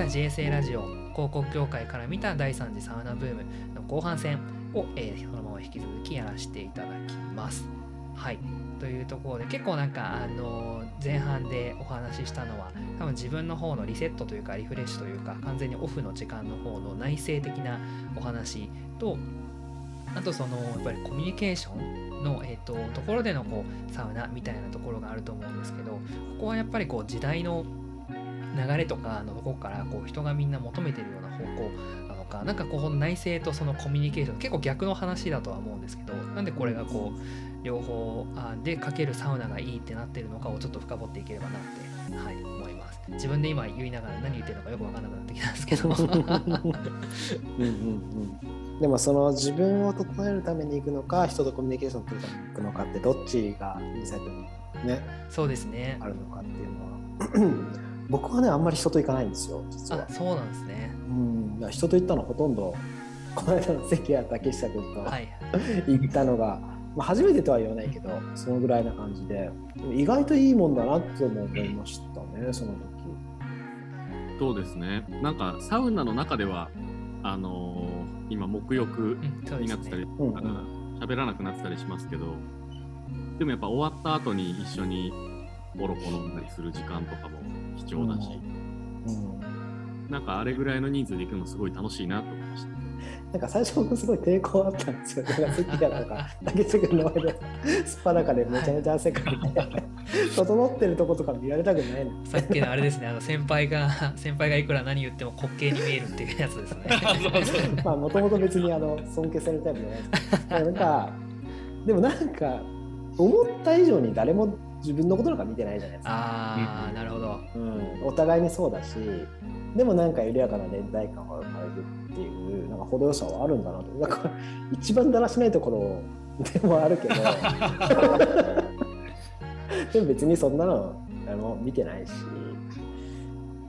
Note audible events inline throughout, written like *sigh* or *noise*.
では JSA ラジオ広告業界から見た第3次サウナブームの後半戦を、えー、そのまま引き続きやらせていただきます。はいというところで結構なんかあの前半でお話ししたのは多分自分の方のリセットというかリフレッシュというか完全にオフの時間の方の内省的なお話とあとそのやっぱりコミュニケーションの、えーと、ところでのこうサウナみたいなところがあると思うんですけどここはやっぱりこう時代の流れとかのどこからこう人がみんな求めてるような方向なのか何かこう内政とそのコミュニケーション結構逆の話だとは思うんですけどなんでこれがこう両方でかけるサウナがいいってなってるのかをちょっと深掘っていければなって、はい、思います。自分で今言いながら何言ってるのかよく分かんなくなってきたんですけど。*laughs* うんうん、うん。でもその自分を整えるために行くのか人とコミュニケーションを取るために行くのかってどっちがインサイトにねそうですね。あるのかっていうのは僕はねあんまり人と行かないんですよ実は。そうなんですね。うん。人と行ったのほとんどこの間の関谷竹下君と、はい、行ったのが、まあ、初めてとは言わないけどそのぐらいな感じで。意外といいもんだなって思いましたねその時。そうですね。なんかサウナの中ではあのー、今沐浴になってたり、うんね、喋らなくなってたりしますけどでもやっぱ終わった後に一緒にポロポロ飲んだりする時間とかも貴重だし、うん、なんかあれぐらいの人数で行くのすごい楽しいなと思いました。なんか最初僕すごい抵抗あったんですよ。だから好きだとか、*laughs* 竹内君の前で、すっぱだかでめちゃめちゃ汗かいて、整ってるとことか見られたくないの。さっきのあれですね、あの先輩が、*laughs* 先輩がいくら何言っても滑稽に見えるっていうやつですね。*laughs* まあ、もともと別にあの尊敬されるタイプじゃないですか。なんか、でもなんか、思った以上に誰も自分のことなんか見てないじゃないですか。ああ、なるほど、うん。お互いにそうだし、でもなんか緩やかな連帯感が生まれるっていう、なんか程よさはあるんだなと。だから一番だらしないところでもあるけど、*laughs* でも別にそんなのあの見てないし、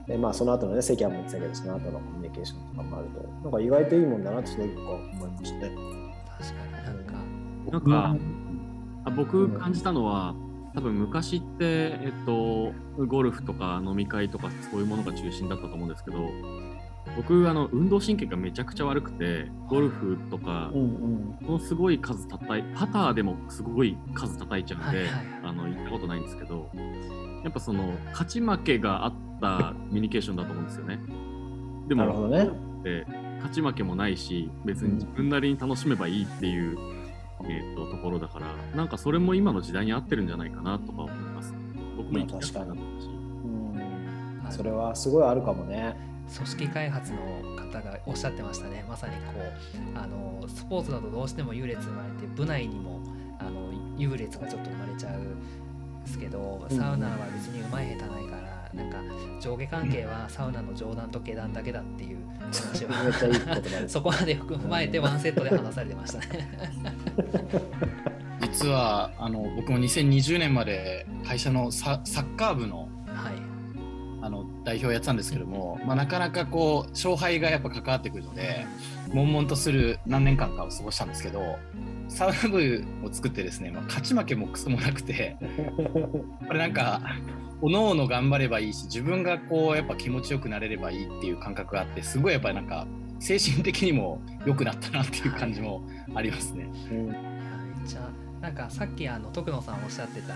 でまあその後のね、関谷も言ってたけど、その後のコミュニケーションとかもあると、なんか意外といいもんだなって思いましたね。確かになんか。なんか、あ僕感じたのは、多分昔って、えっと、ゴルフとか飲み会とかそういうものが中心だったと思うんですけど僕あの運動神経がめちゃくちゃ悪くてゴルフとか、うんうん、すごい数叩いパターでもすごい数叩いちゃうんで、はいはい、あの行ったことないんですけどやっぱその勝ち負けがあったコミュニケーションだと思うんですよね。でも、ね、勝ち負けもないし別に自分なりに楽しめばいいっていうえーと、ところだからなんかそれも今の時代に合ってるんじゃないかなとか思います。僕も行きたかなし、うん、それはすごいあるかもね。組織開発の方がおっしゃってましたね。まさにこうあのスポーツだとどうしても優劣生まれて部内にもあの優劣がちょっと生まれちゃうんですけどサウナは別にうまい下手ないからなんか上下関係はサウナの上段と下段だけだっていう話はそこまで踏まえてワンセットで話されてましたね。実はあの僕も2020年まで会社のサッカー部の,、はい、あの代表やってたんですけども、まあ、なかなかこう勝敗がやっぱ関わってくるので悶々とする何年間かを過ごしたんですけどサウナ部を作ってですね、まあ、勝ち負けもクソもなくて *laughs* これなんかおのおの頑張ればいいし自分がこうやっぱ気持ちよくなれればいいっていう感覚があってすごいやっぱりなんか精神的にも良くなったなっていう感じもありますね。はい、めっちゃなんかさっきあの徳野さんおっしゃってた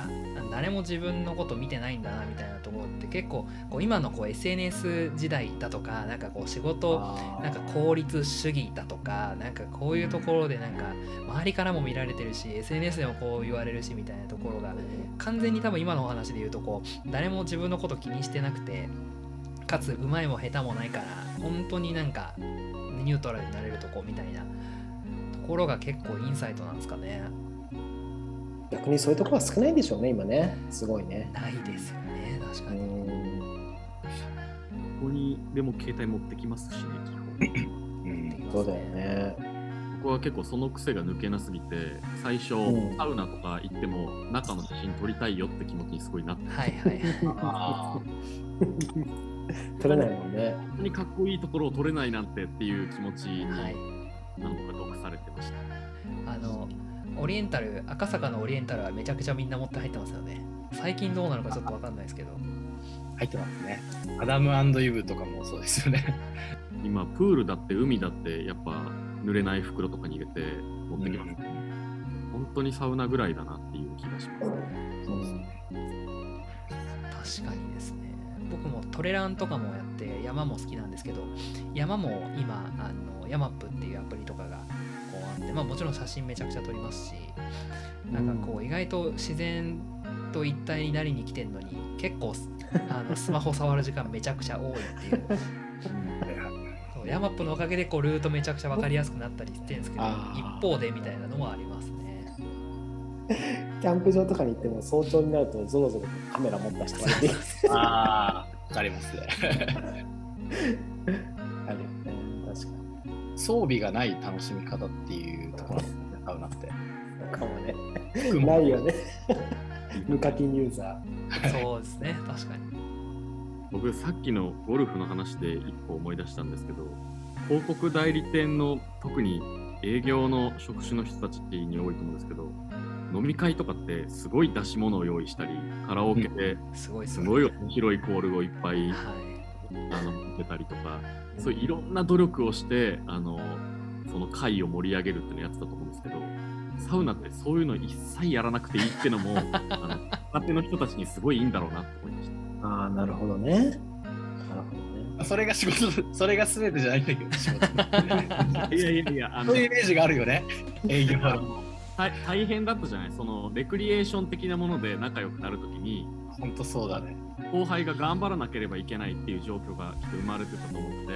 誰も自分のこと見てないんだなみたいなところって結構こう今のこう SNS 時代だとかなんかこう仕事なんか効率主義だとかなんかこういうところでなんか周りからも見られてるし SNS でもこう言われるしみたいなところが完全に多分今のお話で言うとこう誰も自分のこと気にしてなくてかつうまいも下手もないから本当になんかニュートラルになれるとこみたいなところが結構インサイトなんですかね。逆にそういうところは少ないんでしょうね、今ね。すごいね。ないですよね、確かに。ここにでも携帯持ってきますしね、基本。うん、そうだよね。僕は結構その癖が抜けなすぎて、最初、うん、サウナとか行っても、中の写真撮りたいよって気持ちにすごいなって。はいはい。*laughs* 撮れないもんね。本当にかっこいいところを撮れないなんてっていう気持ちに、はい、なんとか毒されてました。あのオリエンタル赤坂のオリエンタルはめちゃくちゃみんな持って入ってますよね最近どうなのかちょっと分かんないですけど入ってますね。アダムイブとかもそうですよね。*laughs* 今、プールだって海だってやっぱ濡れない袋とかに入れて持ってきます、ね、うん、本当にサウナぐらいだなっていう気がします。そうですね。確かにですね。僕もトレランとかもやって山も好きなんですけど、山も今、あのヤマップっていうアプリとかがって、まあもちろん写真めちゃくちゃ撮りますし、なんかこう意外と自然と一体になりに来てんのに結構 *laughs* あのスマホ触る時間めちゃくちゃ多いっていう。そうヤマップのおかげでこうルートめちゃくちゃ分かりやすくなったりしてるんですけど一方でみたいなのもありますね。キャンプ場とかに行っても早朝になるとぞろぞろカメラ持った人がいてああ分かりますね。*laughs* 装備がない楽しみ方っていうところサウナって。かもね。ないよね。無課金ユーザー。そうですね、確かに。僕、さっきのゴルフの話で一個思い出したんですけど、広告代理店の特に営業の職種の人たちに多いと思うんですけど、飲み会とかってすごい出し物を用意したり、カラオケですごい面白いコールをいっぱい、はい、あの出たりとか、そういういろんな努力をしてあのその会を盛り上げるっていうのをやってたと思うんですけど、サウナってそういうの一切やらなくていいっていうのも、*laughs* あの若手の人たちにすごいいいんだろうなと思いました。ああ、なるほどね。なるほどね。それが仕事、それが全てじゃないんだけど、仕事。いやいやいや、あのそういうイメージがあるよね、営業は。大変だったじゃない？そのレクリエーション的なもので仲良くなるときに本当そうだね後輩が頑張らなければいけないっていう状況がきっと生まれてたと思って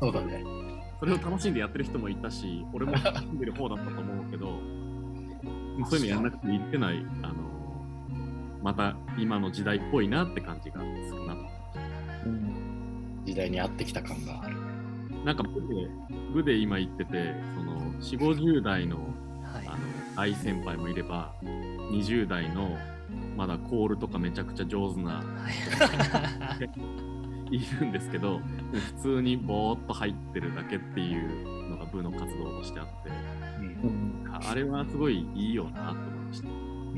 そうだね。それを楽しんでやってる人もいたし俺も楽しんでる方だったと思うけど *laughs* そういうのやらなくていいってない、あのまた今の時代っぽいなって感じがするなと、うん、時代に合ってきた感がある。なんか部で部で今言ってて、その4、50代の,、はい、あの大先輩もいれば、20代のまだコールとかめちゃくちゃ上手な、はい、いるんですけど、普通にぼーっと入ってるだけっていうのが部の活動としてあって、うん、あれはすごいいいよなと思いました。うん、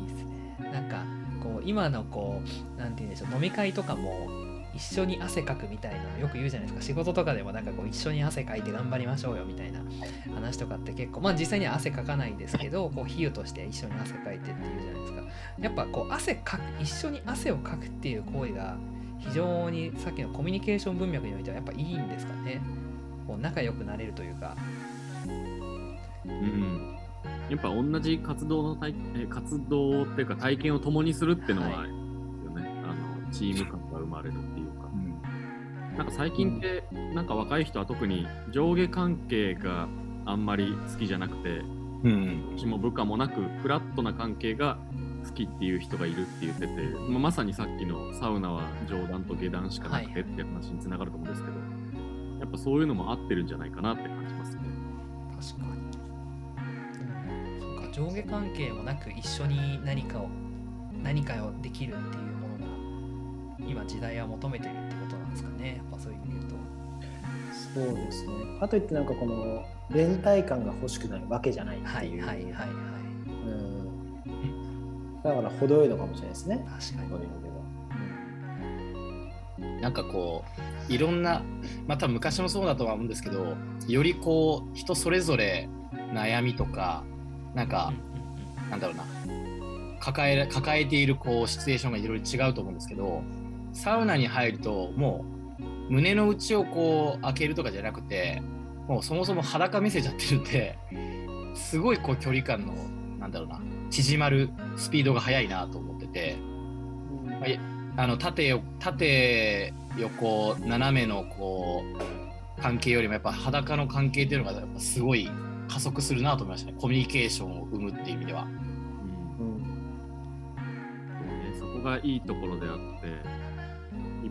いいですね。なんかこう今のこうなんて言うんでしょう飲み会とかも一緒に汗かくみたいなのよく言うじゃないですか。仕事とかでもなんかこう一緒に汗かいて頑張りましょうよみたいな話とかって結構まあ実際には汗かかないんですけど *laughs* こう比喩として一緒に汗かいてっていうじゃないですか。やっぱこう汗かく一緒に汗をかくっていう行為が非常にさっきのコミュニケーション文脈においてはやっぱいいんですかね。こう仲良くなれるというか。うん、やっぱ同じ活動の体活動っていうか体験を共にするっていうのは、はい、よね。あのチーム感なんか最近って、なんか若い人は特に上下関係があんまり好きじゃなくて、うん、うちも部下もなくフラットな関係が好きっていう人がいるって言ってて、まあ、まさにさっきのサウナは上段と下段しかなくてって話につながると思うんですけど、はい、やっぱそういうのも合ってるんじゃないかなって感じますね。確かに。上下関係もなく一緒に何かを何かをできるっていうものが今時代は求めてるなんですかねやっぱそういう意味で言うと。そうですね。かといってなんかこの連帯感が欲しくないわけじゃないっていう。はいはいはいはい。うん。だから程よいのかもしれないですね。確かに。そういう意味では、なんかこういろんなまた昔もそうだとは思うんですけどよりこう人それぞれ悩みとかなんか、なんだろうな。抱え抱えているこうシチュエーションがいろいろ違うと思うんですけどサウナに入るともう胸の内をこう開けるとかじゃなくてもうそもそも裸見せちゃってるんですごいこう距離感のなんだろうな縮まるスピードが速いなと思ってて、まあ、あの縦縦横斜めのこう関係よりもやっぱ裸の関係っていうのがやっぱすごい加速するなと思いましたね。コミュニケーションを生むっていう意味では。うん、そうね、そこがいいところであって一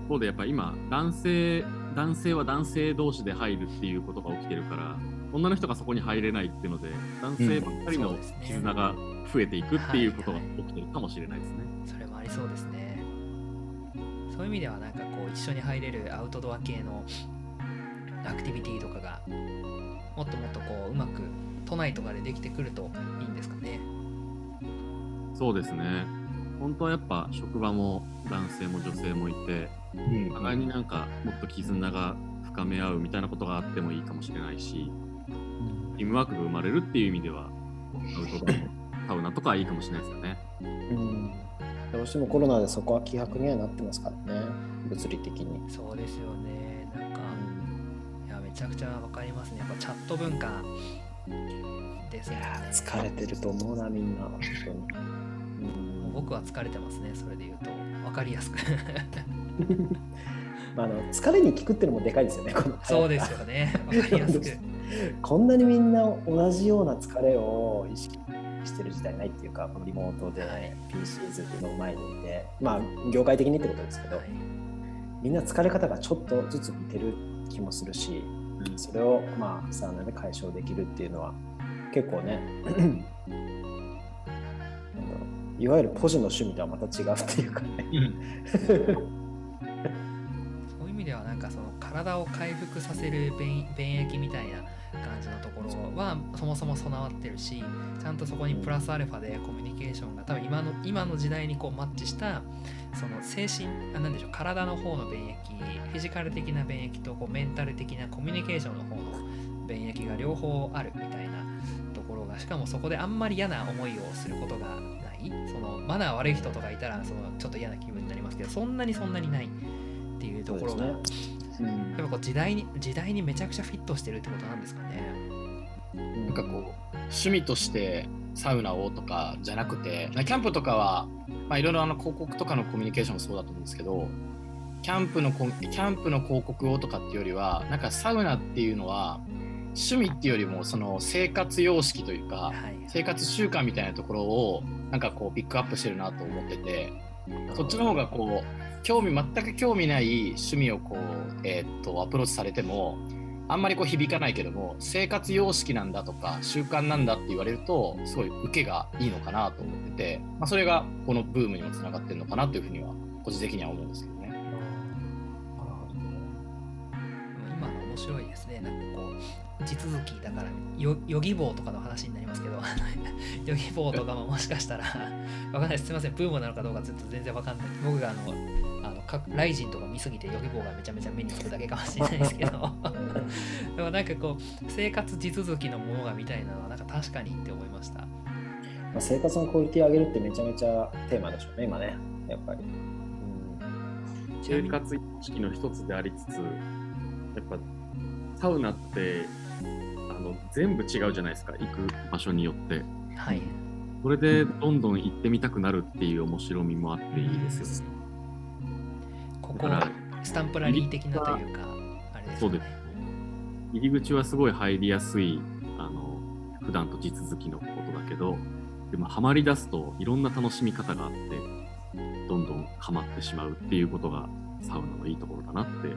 方でやっぱ今男性男性は男性同士で入るっていうことが起きてるから女の人がそこに入れないっていうので男性ばっかりの絆が増えていくっていうことが起きてるかもしれないですね。それもありそうですね。そういう意味ではなんかこう一緒に入れるアウトドア系のアクティビティとかがもっともっとこううまく都内とかでできてくるといいんですかね。そうですね。本当はやっぱ職場も男性も女性もいて、お互いになんかもっと絆が深め合うみたいなことがあってもいいかもしれないし、チームワークが生まれるっていう意味では、アウトドアサウナとかいいかもしれないですよね。うんどうしてもコロナでそこは希薄にはなってますからね、物理的に。そうですよね。なんか、いや、めちゃくちゃわかりますね。やっぱチャット文化ですね。疲れてると思うな、みんな、本当に。うん、僕は疲れてますね、それで言うと。分かりやすくま *laughs* あ、あの疲れに効くっていうのもでかいですよね、このそうですよね、分かりやすく。*laughs* こんなにみんな同じような疲れを意識してる時代ないっていうか、リモートで PC ずっとの前にいて、まあ、業界的にってことですけど、はい、みんな疲れ方がちょっとずつ似てる気もするし、それをまあサウナで解消できるっていうのは、結構ね、*clears throat* いわゆるポジの趣味とはまた違うっていうかね。そういう意味ではなんかその体を回復させる便便液みたいな感じのところはそもそも備わってるしちゃんとそこにプラスアルファでコミュニケーションが多分今の今の時代にこうマッチしたその精神あなんでしょう体の方の便液フィジカル的な便液とこうメンタル的なコミュニケーションの方の便液が両方あるみたいなところがしかもそこであんまり嫌な思いをすることがない。そのマナー悪い人とかいたらそのちょっと嫌な気分になりますけどそんなにそんなにない。っていうところが、ね。うん、やっぱこう時代に時代にめちゃくちゃフィットしてるってことなんですかね。なんかこう趣味としてサウナをとかじゃなくてキャンプとかは、まあ、いろいろあの広告とかのコミュニケーションもそうだと思うんですけどキャンプのキャンプの広告をとかっていうよりはなんかサウナっていうのは趣味っていうよりもその生活様式というか、はい、生活習慣みたいなところをなんかこうピックアップしてるなと思っててそっちの方がこう興味全く興味ない趣味をこう、えー、っとアプローチされてもあんまりこう響かないけども生活様式なんだとか習慣なんだって言われるとすごい受けがいいのかなと思ってて、まあ、それがこのブームにもつながってるのかなというふうには個人的には思うんですけど。白いですね。なんかこう地続きだからヨギボーとかの話になりますけど *laughs* ヨギボーとかももしかしたら *laughs* わかんないです。すいません。ブームなのかどうかちょっと全然わかんない。僕があのあのライジンとか見すぎてヨギボーがめちゃめちゃ目につくだけかもしれないですけど。*laughs* でもなんかこう生活地続きのものがみたいなのはなんか確かにって思いました、まあ、生活のクオリティ上げるってめちゃめちゃテーマでしょうね今ね。やっぱり、うん、生活意識の一つでありつつやっぱサウナってあの全部違うじゃないですか行く場所によって。はい。それでどんどん行ってみたくなるっていう面白みもあっていいですよね、ここはスタンプラリー的なというかあれですね。そうです。入り口はすごい入りやすいあの普段と地続きのことだけどでもハマり出すといろんな楽しみ方があってどんどんハマってしまうっていうことがサウナのいいところだなって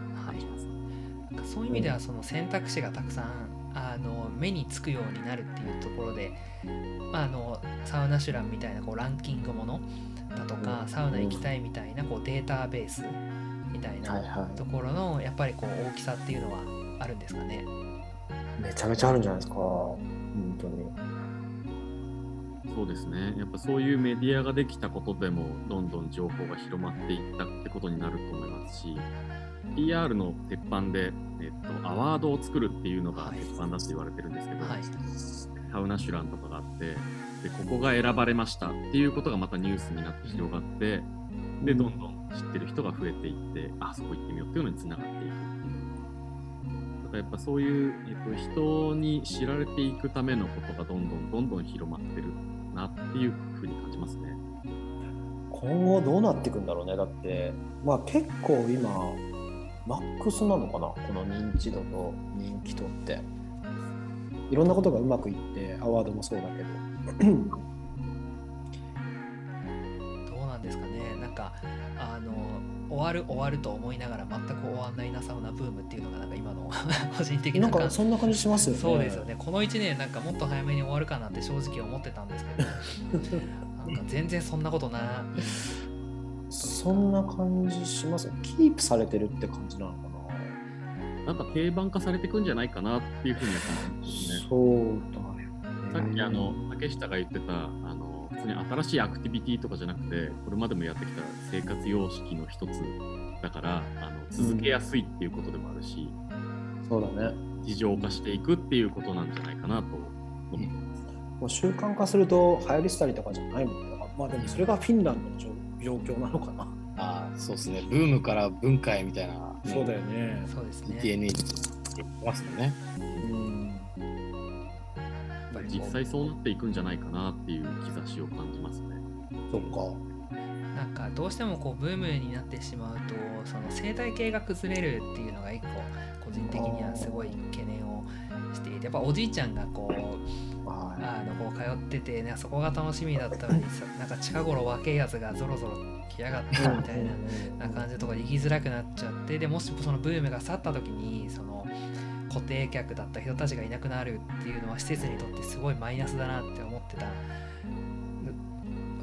そういう意味ではその選択肢がたくさんあの目につくようになるっていうところで、まあ、あのサウナシュランみたいなこうランキングものだとか、サウナ行きたいみたいなこうデータベースみたいなところのやっぱりこう大きさっていうのはあるんですかね？めちゃめちゃあるんじゃないですか本当に。そうですね。やっぱそういうメディアができたことでもどんどん情報が広まっていったってことになると思いますし PR の鉄板で、えっと、アワードを作るっていうのが鉄板だって言われてるんですけど、はい、サウナシュランとかがあってでここが選ばれましたっていうことがまたニュースになって広がってでどんどん知ってる人が増えていってあそこ行ってみようっていうのにつながっていく。っていうだからやっぱそういう、えっと、人に知られていくためのことがどんどんどんどん広まってるなっていうふうに感じますね。今後どうなっていくんだろうね。だってまあ結構今マックスなのかな？この認知度と人気とって。いろんなことがうまくいってアワードもそうだけど。*coughs* どうなんですかね？なんかあの終わる終わると思いながら全く終わんないなサウナブームっていうのがなんか今の *laughs* 個人的ななんかそんな感じしますよね。そうですよね。この1年なんかもっと早めに終わるかなって正直思ってたんですけど。*laughs* なんか全然そんなことないそんな感じします？キープされてるって感じなのかな？なんか定番化されていくんじゃないかなっていうふうには感じますね。そうだよ、ね、さっきあの竹下が言ってたあの別に新しいアクティビティとかじゃなくてこれまでもやってきた生活様式の一つだからあの続けやすいっていうことでもあるし、うん、そうだね事情化していくっていうことなんじゃないかなと思います。もう習慣化すると流行りしたりとかじゃないもんね。まあでもそれがフィンランドの状況なのかな。そうですね。ブームから文化へみたいな、ね、そうだよね。そうですね。DNA って言ってますよね。うん実際そうなっていくんじゃないかなっていう兆しを感じますね。そっか。なんかどうしてもこうブームになってしまうとその生態系が崩れるっていうのが一個個人的にはすごい懸念をしていてやっぱおじいちゃんがこうあのこう通ってて、ね、そこが楽しみだったのに *laughs* なんか近頃若いやつがぞろぞろ来やがったみたいな感じとかで行きづらくなっちゃってでもしそのブームが去った時にその固定客だった人たちがいなくなるっていうのは施設にとってすごいマイナスだなって思ってた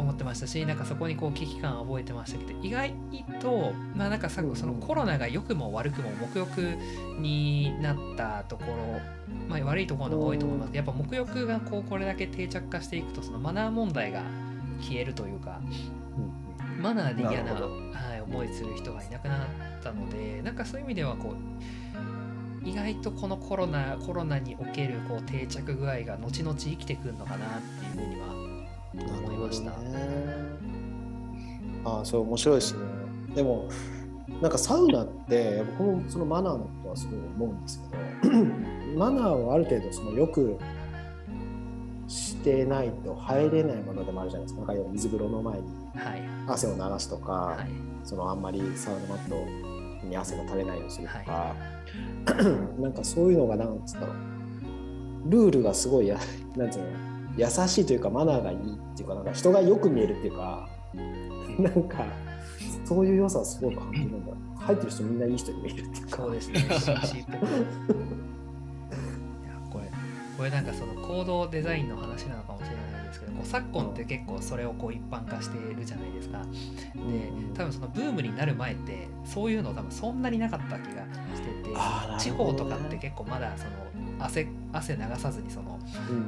思ってましたしなんかそこにこう危機感を覚えてましたけど意外とまあなんかさそのコロナが良くも悪くも沐浴になったところ、まあ、悪いところの多いと思います。やっぱ沐浴がこうこれだけ定着化していくとそのマナー問題が消えるというか、マナーで嫌なな、はい、思いする人がいなくなったのでなんかそういう意味ではこう意外とこのコロナコロナにおけるこう定着具合が後々生きてくるのかなっていうふうには思いました。ね、ああそれ面白いですね。でもなんかサウナって僕もそのマナーのことはすごい思うんですけど *clears throat* マナーをある程度そのよくしてないと入れないものでもあるじゃないですか。なんか水風呂の前に汗を流すとか、はい、そのあんまりサウナマットに汗が垂れないようにするとか、はい、*clears throat* なんかそういうのがなんつったのルールがすごいやなんつうの優しいというかマナーがいいっていうかなんか人がよく見えるっていうか *laughs* なんかそういう良さはすごく感じるんだ。入ってる人みんないい人に見えるっていうか。そうですね。これこれなんかその行動デザインの話なのかもしれないですけどこう昨今って結構それをこう一般化しているじゃないですかで多分そのブームになる前ってそういうの多分そんなになかった気がしてて、地方とかって結構まだその汗汗流さずにその,、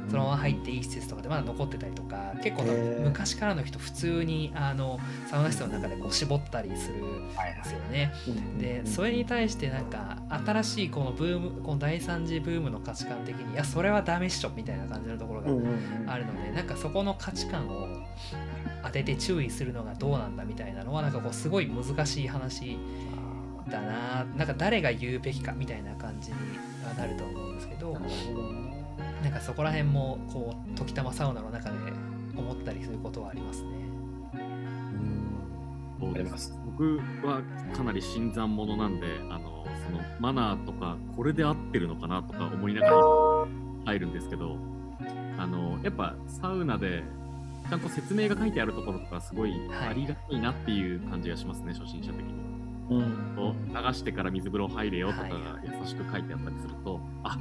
そのまま入っていい施設とかでまだ残ってたりとか結構昔からの人普通にあのサウナ室の中でこう絞ったりするんですよね。でそれに対してなんか新しいこのブームこの第3次ブームの価値観的にいやそれはダメっしょみたいな感じのところがあるのでなんかそこの価値観を当てて注意するのがどうなんだみたいなのはなんかこうすごい難しい話だななんか誰が言うべきかみたいな感じにはなると思うんですけどなんかそこら辺もこう時たまサウナの中で思ったりすることはありますね。うんあります僕はかなり新参者なんであのそのマナーとかこれで合ってるのかなとか思いながら入るんですけどあのやっぱサウナでちゃんと説明が書いてあるところとかすごいありがたいなっていう感じがしますね、はい、初心者的に。うん、流してから水風呂入れよとかが優しく書いてあったりすると、はい、あ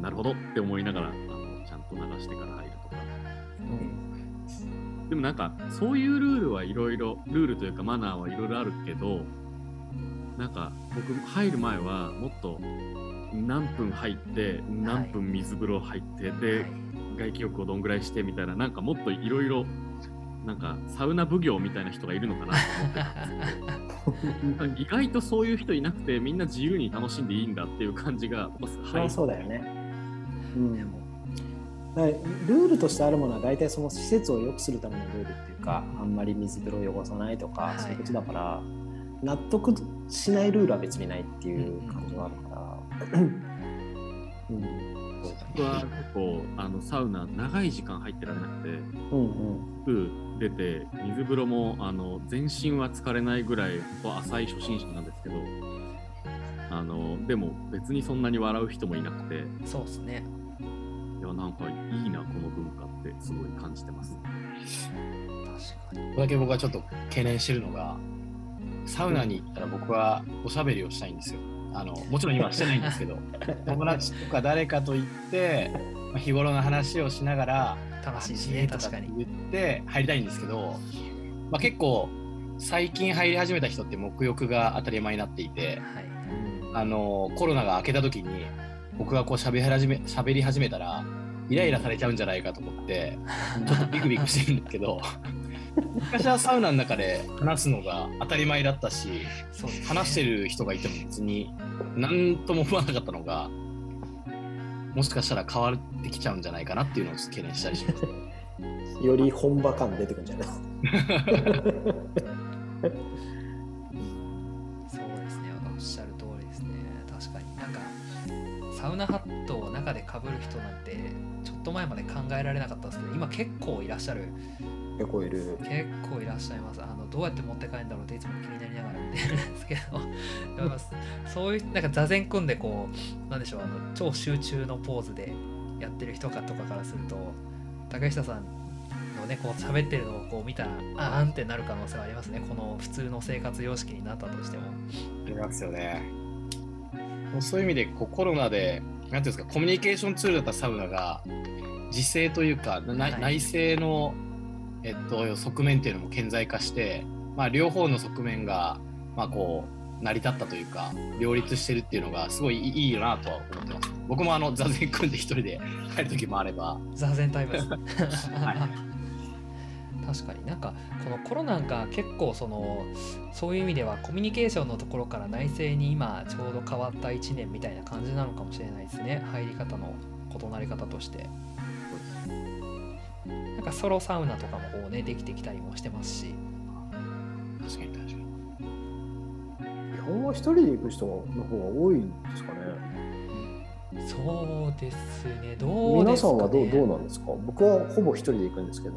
なるほどって思いながらあのちゃんと流してから入るとか、うん、でもなんかそういうルールはいろいろルールというかマナーはいろいろあるけどなんか僕入る前はもっと何分入って何分水風呂入って、はい、で、外気浴をどんぐらいしてみたいななんかもっといろいろなんかサウナ奉行みたいな人がいるのかなと思ってたんです意外とそういう人いなくてみんな自由に楽しんでいいんだっていう感じがはい、そうだよね、うん、でも。ルールとしてあるものは大体その施設を良くするためのルールっていうかあんまり水風呂を汚さないとか、はい、そういうことだから納得しないルールは別にないっていう感じがあるから、うん僕は結構あのサウナ長い時間入ってられなくて、うんうん、出て水風呂もあの全身は疲れないぐらい浅い初心者なんですけどあのでも別にそんなに笑う人もいなくてそうですねいやなんかいいなこの文化ってすごい感じてます。確かに。これだけ僕はちょっと懸念してるのがサウナに行ったら僕はおしゃべりをしたいんですよあのもちろん今してないんですけど *laughs* 友達とか誰かと行って、まあ、日頃の話をしながら楽しいしね確かに。言って入りたいんですけど、まあ、結構最近入り始めた人って沐浴が当たり前になっていて、はい、あのコロナが明けた時に僕がこう喋り始め喋り始めたらイライラされちゃうんじゃないかと思ってちょっとビクビクしてるんだけど昔はサウナの中で話すのが当たり前だったし、ね、話してる人がいても別に何とも思わなかったのがもしかしたら変わってきちゃうんじゃないかなっていうのを懸念したりします。*laughs* より本場感出てくるんじゃない？サウナハットを中でかぶる人なんてちょっと前まで考えられなかったんですけど今結構いらっしゃる結構いる。結構いらっしゃいます。あのどうやって持って帰るんだろうっていつも気になりながら見てるんですけど。*laughs* そういうなんか座禅組んでこうなんでしょうあの超集中のポーズでやってる人かとかからすると竹下さんのねこう喋ってるのをこう見たらあーんってなる可能性はありますね。この普通の生活様式になったとしても。ありますよね。そういう意味でこうコロナで何ていうんですかコミュニケーションツールだったサウナが自制というか、はい、内政の、えっと、側面っていうのも顕在化して、まあ、両方の側面が、まあ、こう成り立ったというか両立してるっていうのがすごいいいよなとは思ってます。僕もあの座禅組んで一人で帰る時もあれば。座禅タイムです。*laughs* はい確かになんかこのコロナが結構そのそういう意味ではコミュニケーションのところから内政に今ちょうど変わった1年みたいな感じなのかもしれないですね入り方の異なり方としてなんかソロサウナとかもこうねできてきたりもしてますし確かに確かに日本は一人で行く人の方が多いんですかねそうですねどうですか、ね、皆さんはどうどうなんですか？僕はほぼ一人で行くんですけど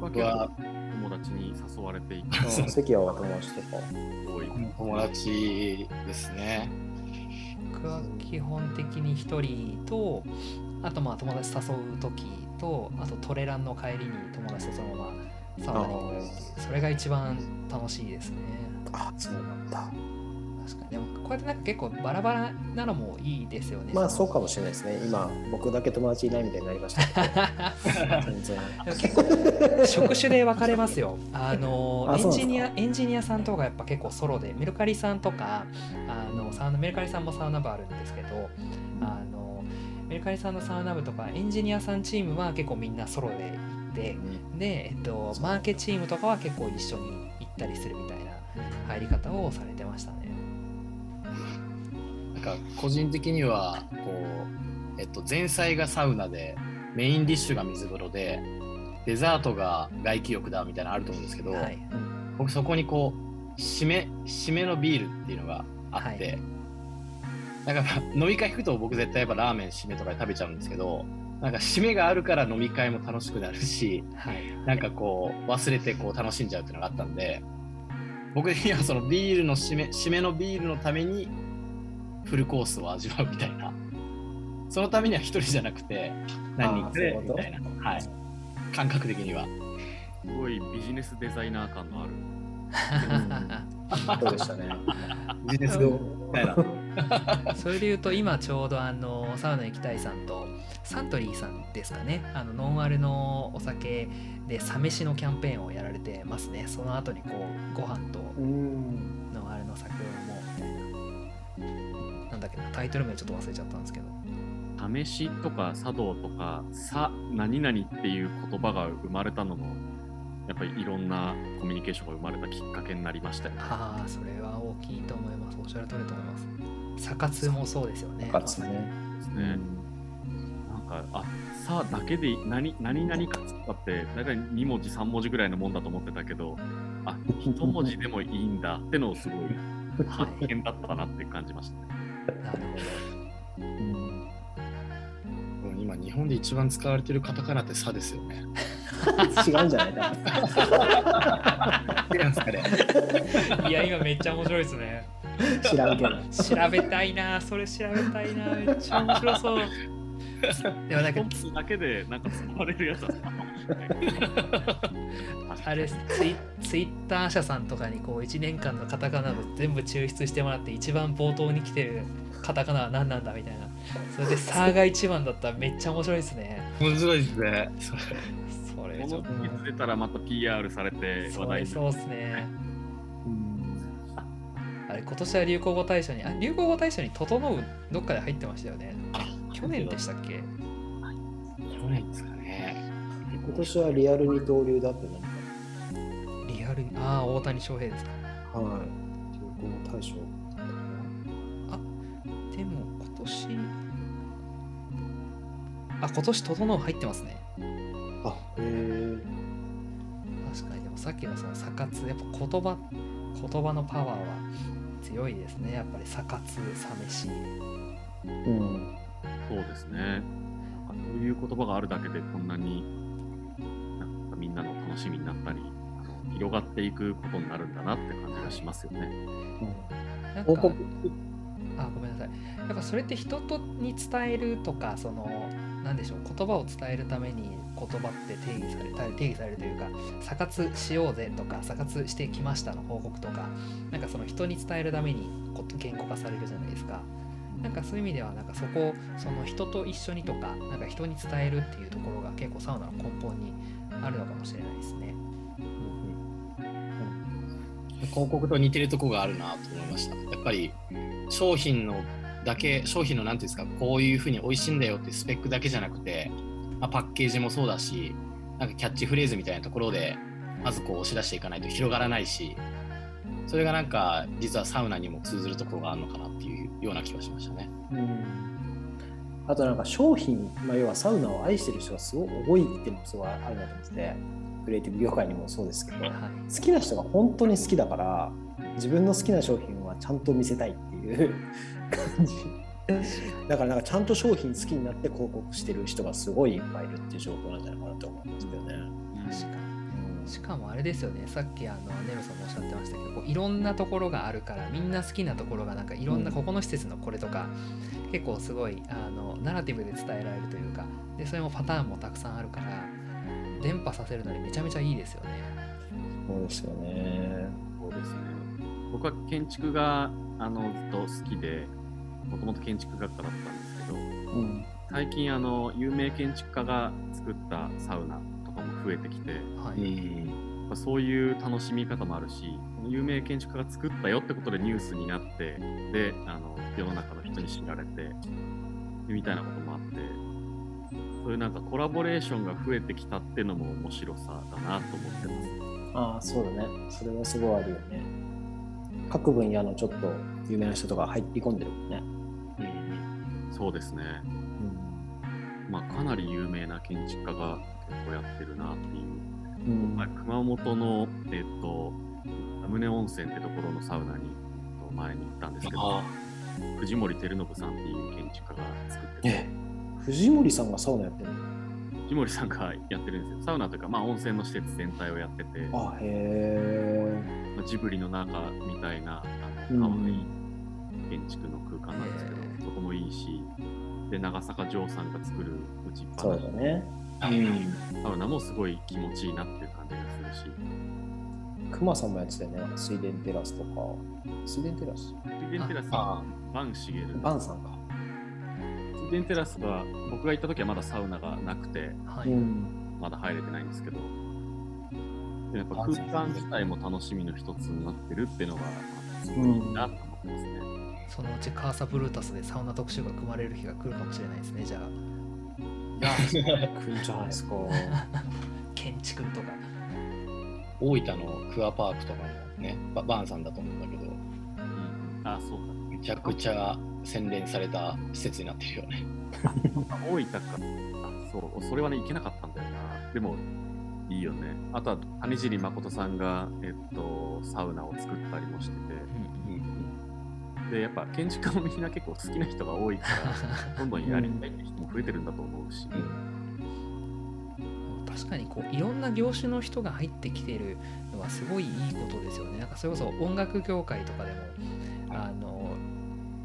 僕は友達に誘われていた。関谷は友達とか。多い。友達ですね。僕は基本的に1人と、あとまあ友達誘う時と、あとトレランの帰りに友達とそのままサウナに行くそれが一番楽しいですね。あ、そうなんだ。確かに。でもこうやってなんか結構バラバラなのもいいですよね。まあそうかもしれないですね。今僕だけ友達いないみたいになりました。*laughs* 全然。結構職種で分かれますよ。*laughs* あのエンジニアエンジニアさんとかやっぱ結構ソロでメルカリさんとかあのサウナメルカリさんもサウナ部あるんですけどあのメルカリさんのサウナ部とかエンジニアさんチームは結構みんなソロで行ってで、えっと、マーケチームとかは結構一緒に行ったりするみたいな入り方をされてましたね。か個人的にはこう、えっと、前菜がサウナでメインディッシュが水風呂でデザートが外気浴だみたいなのあると思うんですけど、はい、僕そこにこう締め締めのビールっていうのがあって、はい、なんか飲み会行くと僕絶対やっぱラーメン締めとかで食べちゃうんですけどなんか締めがあるから飲み会も楽しくなるし、はい、なんかこう忘れてこう楽しんじゃうっていうのがあったんで僕的にはそのビールの締め締めのビールのためにフルコースを味わうみたいなそのためには一人じゃなくて何人かでみたいな。はい。感覚的には。すごいビジネスデザイナー感のある。*laughs* *laughs* そうでしたね。ビジネスみたいなそれでいうと今ちょうどあのサウナ行きたいさんとサントリーさんですかねあのノンアルのお酒でサ飯のキャンペーンをやられてますねその後にこうご飯とノンアルの酒を飲もうなんだっけなタイトル名ちょっと忘れちゃったんですけど試しとか茶道とかさ何々っていう言葉が生まれたのもやっぱりいろんなコミュニケーションが生まれたきっかけになりましたよね。ああそれは大きいと思います。おっしゃる通りと思います。サカツもそうですよね。サカツね。ですね。なんかあさあだけで何何々かつったって大体2文字3文字ぐらいのもんだと思ってたけどあ1文字でもいいんだってのをすごい発見だったなって感じました、ね。なるほど。うん、今日本で一番使われてるカタカナって「さ」ですよね。*laughs* 違うんじゃないか。*laughs* *laughs* いや今めっちゃ面白いですね。知らんけど。調べたいなそれ調べたいなめっちゃ面白そう。*laughs* でもなんかだけでなんか使われるやつだ *laughs* あれツイツイッター社さんとかにこう1年間のカタカナを全部抽出してもらって一番冒頭に来てるカタカナは何なんだみたいな。それで「サーが一番だったらめっちゃ面白いですね。面白いですね。そ *laughs* れそれちょっと。出たらまた PR されて話題そうですね。あれ今年は流行語大賞にあ流行語大賞に「整う」どっかで入ってましたよね去年でしたっけ？去年ですかね。今年はリアル二刀流だって何か。リアルああ、大谷翔平ですか。はい。流行大賞。あでも今年。あ、今年、整う入ってますね。あ、へえ。確かに、でもさっきのそのサカツ、やっぱ言葉、言葉のパワーは強いですね。やっぱりサカツ、サ飯。うん。そうですね。そういう言葉があるだけでこんなになんかみんなの楽しみになったり広がっていくことになるんだなって感じがしますよね。うん、なんかあごめんなさい。やっぱそれって人とに伝えるとかその何でしょう言葉を伝えるために言葉って定義され定義されるというか「査活しようぜ」とか「査活してきました」の報告とかなんかその人に伝えるために言語化されるじゃないですか。なんかそういう意味ではなんかそこその人と一緒にとかなんか人に伝えるっていうところが結構サウナの根本にあるのかもしれないですね。広告と似てるとこがあるなと思いました。やっぱり商品のだけ商品の何ていうんですかこういうふうに美味しいんだよってスペックだけじゃなくて、まあ、パッケージもそうだしなんかキャッチフレーズみたいなところでまずこう押し出していかないと広がらないしそれがなんか実はサウナにも通ずるところがあるのかなっていうような気がしましたね。うん。あとなんか商品、まあ、要はサウナを愛してる人がすごい多いっていうのもすごいあるなと思っててクリエイティブ業界にもそうですけど、はい、好きな人が本当に好きだから自分の好きな商品はちゃんと見せたいっていう *laughs* 感じだからなんかちゃんと商品好きになって広告してる人がすごいいっぱいいるっていう状況なんじゃないかなと思うんですけどね。確かにしかもあれですよねさっきあのネルソンもおっしゃってましたけどこういろんなところがあるからみんな好きなところがなんかいろんな、ここの施設のこれとか結構すごいあのナラティブで伝えられるというかでそれもパターンもたくさんあるから伝播させるのにめちゃめちゃいいですよね。そうですよね。そうですね。僕は建築があのずっと好きでもともと建築学科だったんですけど、うん、最近あの有名建築家が作ったサウナかも増えてきて、はい、そういう楽しみ方もあるし有名建築家が作ったよってことでニュースになってであの世の中の人に知られてみたいなこともあってそういうなんかコラボレーションが増えてきたっていうのも面白さだなと思ってます。ああそうだねそれはすごいあるよね。各分野のちょっと有名な人とか入り込んでるもんね。うん、そうですね。うん、まあかなり有名な建築家が結構やってるなっていう。うん、熊本の、えっ、と、ラムネ温泉ってところのサウナに前に行ったんですけど、藤森照信さんっていう建築家が作ってて。藤森さんがサウナやってるの？藤森さんがやってるんですよ。サウナというか、まあ、温泉の施設全体をやってて、あへまあ、ジブリの中みたいな、あの、可愛い建築の空間なんですけど、そこもいいし、で、長坂城さんが作る打ちっぱなし。そうだね。うん、サウナもすごい気持ちいいなっていう感じがするし。クマさんもやってたよね、水田テラスとか。水田テラス？水田テラスはバンシゲル。バンさんか。水田テラスは僕が行った時はまだサウナがなくて、はい、まだ入れてないんですけど、やっぱ空間自体も楽しみの一つになってるっていうのが、すごいいいなと思ってますね。そのうちカーサブルータスでサウナ特集が組まれる日が来るかもしれないですね、じゃあ。が来るんじゃないですか。*laughs* 建築とか。大分のクアパークとかもね、ババーンさんだと思うんだけど、うん、あそうだ。めちゃくちゃ洗練された施設になってるよね。*laughs* 大分か。あそう、それはね、行けなかったんだよな。でも、いいよね。あとは、谷尻誠さんが、えっと、サウナを作ったりもしてて、で、やっぱ建築家もみんな結構好きな人が多いから、*laughs* どんどんやりたいって人も増えてるんだと思うし。うん、確かにこういろんな業種の人が入ってきてるのはすごいいいことですよね。なんかそれこそ音楽業界とかでも、あの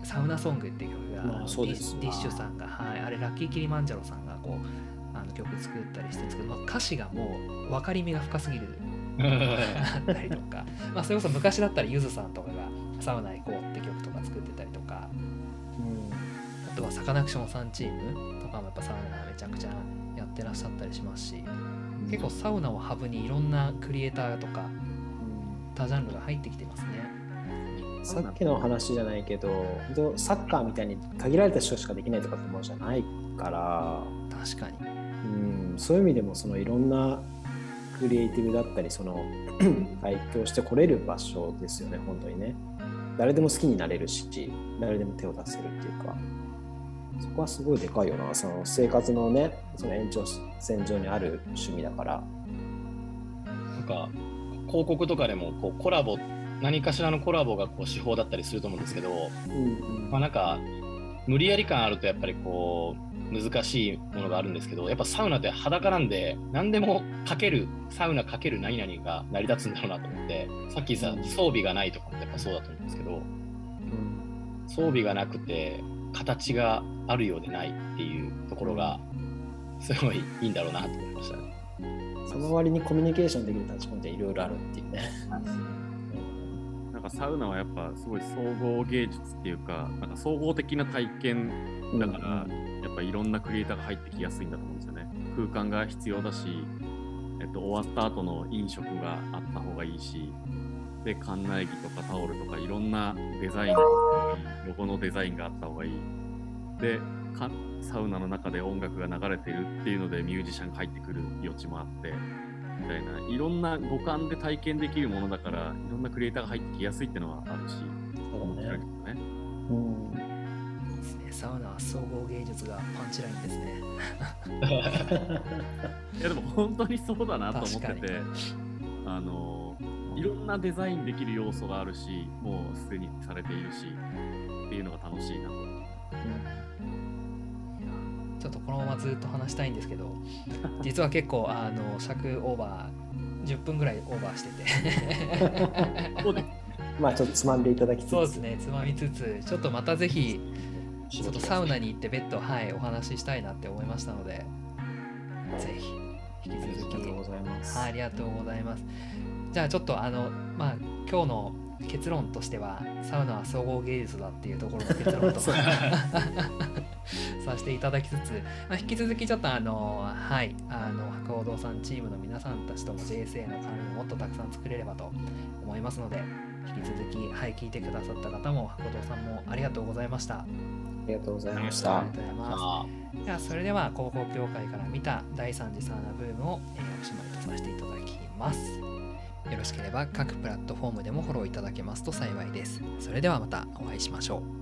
サウナソングっていう曲が、まあ、ディッシュさんが、はい、あれラッキーキリマンジャロさんがこうあの曲作ったりしてるんですけど、まあ、歌詞がもう分かりみが深すぎる。*laughs* あったりとか、まあ、それこそ昔だったらゆずさんとかがサウナ行こうって曲とか作ってたりとか、うん、あとはサカナクションさんチームとかもやっぱサウナめちゃくちゃやってらっしゃったりしますし、うん、結構サウナをハブにいろんなクリエイターとか、うん、他ジャンルが入ってきてますね。さっきの話じゃないけどサッカーみたいに限られた人しかできないとかってものじゃないから。確かに。うん。そういう意味でもそのいろんなクリエイティブだったりその *clears throat* 体験してこれる場所ですよね本当にね誰でも好きになれるし誰でも手を出せるっていうか。そこはすごいでかいよな。その生活のねその延長線上にある趣味だから。なんか広告とかでもこうコラボ何かしらのコラボがこう手法だったりすると思うんですけど、うんうん、まあなんか無理やり感あるとやっぱりこう難しいものがあるんですけどやっぱサウナって裸なんで何でもかけるサウナかける何々が成り立つんだろうなと思ってさっきさ装備がないとかもやっぱそうだと思うんですけど、うん、装備がなくて形があるようでないっていうところがすごいいいんだろうなと思いましたね。その割にコミュニケーションできる立ち込んでいろいろあるっていうね。*laughs* なんかサウナはやっぱすごい総合芸術っていうか、なんか総合的な体験だから、うんやっぱいろんなクリエイターが入ってきやすいんだと思うんですよね。空間が必要だし、えっと、終わった後の飲食があった方がいいし、で、館内着とかタオルとかいろんなデザイン、ロゴのデザインがあった方がいい。で、サウナの中で音楽が流れてるっていうのでミュージシャンが入ってくる余地もあって、みたいな、いろんな五感で体験できるものだから、いろんなクリエイターが入ってきやすいっていうのはあるし、面白いですね。うんサウナは総合芸術がパンチラインですね。*laughs* いやでも本当にそうだなと思っててあのいろんなデザインできる要素があるしもうすでにされているしっていうのが楽しいな。と、うん、ちょっとこのままずっと話したいんですけど *laughs* 実は結構あの尺オーバー10分ぐらいオーバーしてて。まあちょっとつまんでいただきつつ。そうですねつまみつつちょっとまたぜひちょっとサウナに行って別途、はい、お話ししたいなって思いましたので、ぜひ引き続き、ありがとうございます。はい、ありがとうございます。じゃあちょっとあの、まあ、今日の結論としては、サウナは総合芸術だっていうところの結論と *laughs* *laughs* させていただきつつ、まあ、引き続きちょっとあの、はい、あの博報堂さんチームの皆さんたちとも JSA の関連をもっとたくさん作れればと思いますので、引き続き、はい、聞いてくださった方も博堂さんもありがとうございました。りがとうございました。ありがとうございます。ではそれでは広報協会から見た第3次サウナブームを、えー、おしまいとさせていただきます。よろしければ各プラットフォームでもフォローいただけますと幸いです。それではまたお会いしましょう。